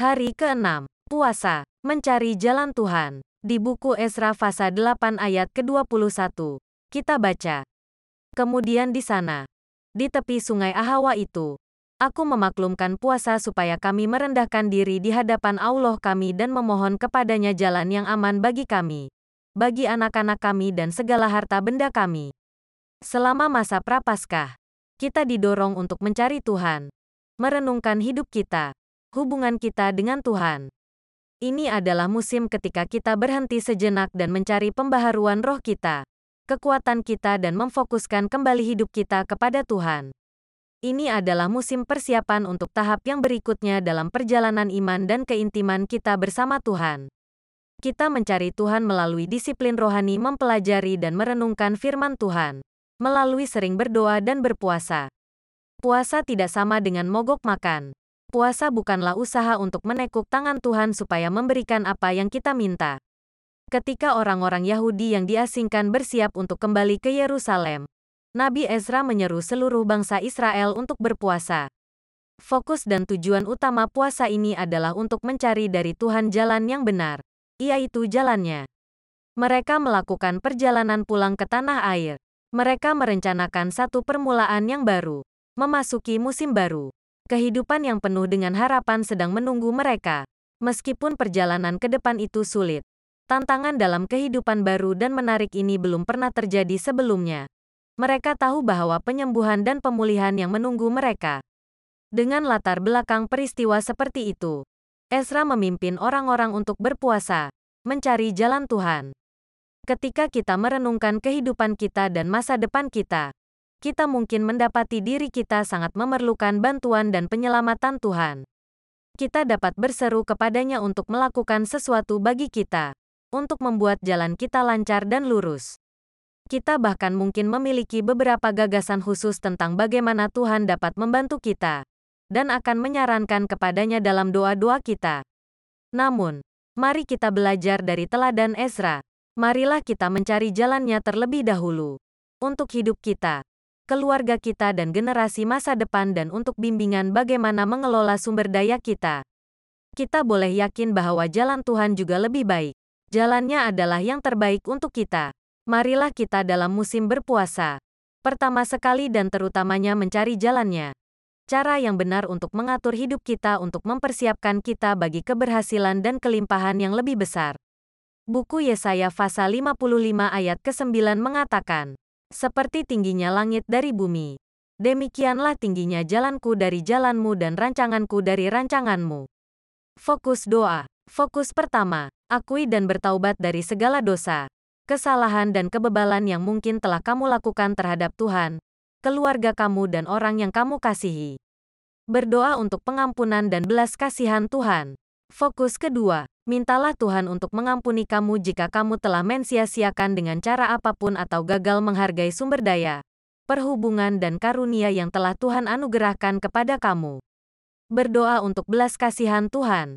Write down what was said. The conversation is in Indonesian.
Hari ke-6. Puasa. Mencari jalan Tuhan. Di buku Esra Fasa 8 ayat ke-21. Kita baca. Kemudian di sana, di tepi sungai Ahawa itu, aku memaklumkan puasa supaya kami merendahkan diri di hadapan Allah kami dan memohon kepadanya jalan yang aman bagi kami, bagi anak-anak kami dan segala harta benda kami. Selama masa prapaskah, kita didorong untuk mencari Tuhan, merenungkan hidup kita, hubungan kita dengan Tuhan. Ini adalah musim ketika kita berhenti sejenak dan mencari pembaharuan roh kita, kekuatan kita dan memfokuskan kembali hidup kita kepada Tuhan. Ini adalah musim persiapan untuk tahap yang berikutnya dalam perjalanan iman dan keintiman kita bersama Tuhan. Kita mencari Tuhan melalui disiplin rohani mempelajari dan merenungkan firman Tuhan, melalui sering berdoa dan berpuasa. Puasa tidak sama dengan mogok makan. Puasa bukanlah usaha untuk menekuk tangan Tuhan supaya memberikan apa yang kita minta. Ketika orang-orang Yahudi yang diasingkan bersiap untuk kembali ke Yerusalem, Nabi Ezra menyeru seluruh bangsa Israel untuk berpuasa. Fokus dan tujuan utama puasa ini adalah untuk mencari dari Tuhan jalan yang benar, yaitu jalannya. Mereka melakukan perjalanan pulang ke tanah air. Mereka merencanakan satu permulaan yang baru, memasuki musim baru. Kehidupan yang penuh dengan harapan sedang menunggu mereka. Meskipun perjalanan ke depan itu sulit, tantangan dalam kehidupan baru dan menarik ini belum pernah terjadi sebelumnya. Mereka tahu bahwa penyembuhan dan pemulihan yang menunggu mereka. Dengan latar belakang peristiwa seperti itu, Ezra memimpin orang-orang untuk berpuasa, mencari jalan Tuhan. Ketika kita merenungkan kehidupan kita dan masa depan kita, kita mungkin mendapati diri kita sangat memerlukan bantuan dan penyelamatan Tuhan. Kita dapat berseru kepadanya untuk melakukan sesuatu bagi kita, untuk membuat jalan kita lancar dan lurus. Kita bahkan mungkin memiliki beberapa gagasan khusus tentang bagaimana Tuhan dapat membantu kita, dan akan menyarankan kepadanya dalam doa-doa kita. Namun, mari kita belajar dari teladan Ezra. Marilah kita mencari jalannya terlebih dahulu untuk hidup kita keluarga kita dan generasi masa depan dan untuk bimbingan bagaimana mengelola sumber daya kita. Kita boleh yakin bahwa jalan Tuhan juga lebih baik. Jalannya adalah yang terbaik untuk kita. Marilah kita dalam musim berpuasa. Pertama sekali dan terutamanya mencari jalannya. Cara yang benar untuk mengatur hidup kita untuk mempersiapkan kita bagi keberhasilan dan kelimpahan yang lebih besar. Buku Yesaya pasal 55 ayat ke-9 mengatakan, seperti tingginya langit dari bumi. Demikianlah tingginya jalanku dari jalanmu dan rancanganku dari rancanganmu. Fokus doa. Fokus pertama, akui dan bertaubat dari segala dosa, kesalahan dan kebebalan yang mungkin telah kamu lakukan terhadap Tuhan, keluarga kamu dan orang yang kamu kasihi. Berdoa untuk pengampunan dan belas kasihan Tuhan. Fokus kedua, mintalah Tuhan untuk mengampuni kamu jika kamu telah mensia-siakan dengan cara apa pun atau gagal menghargai sumber daya, perhubungan dan karunia yang telah Tuhan anugerahkan kepada kamu. Berdoa untuk belas kasihan Tuhan.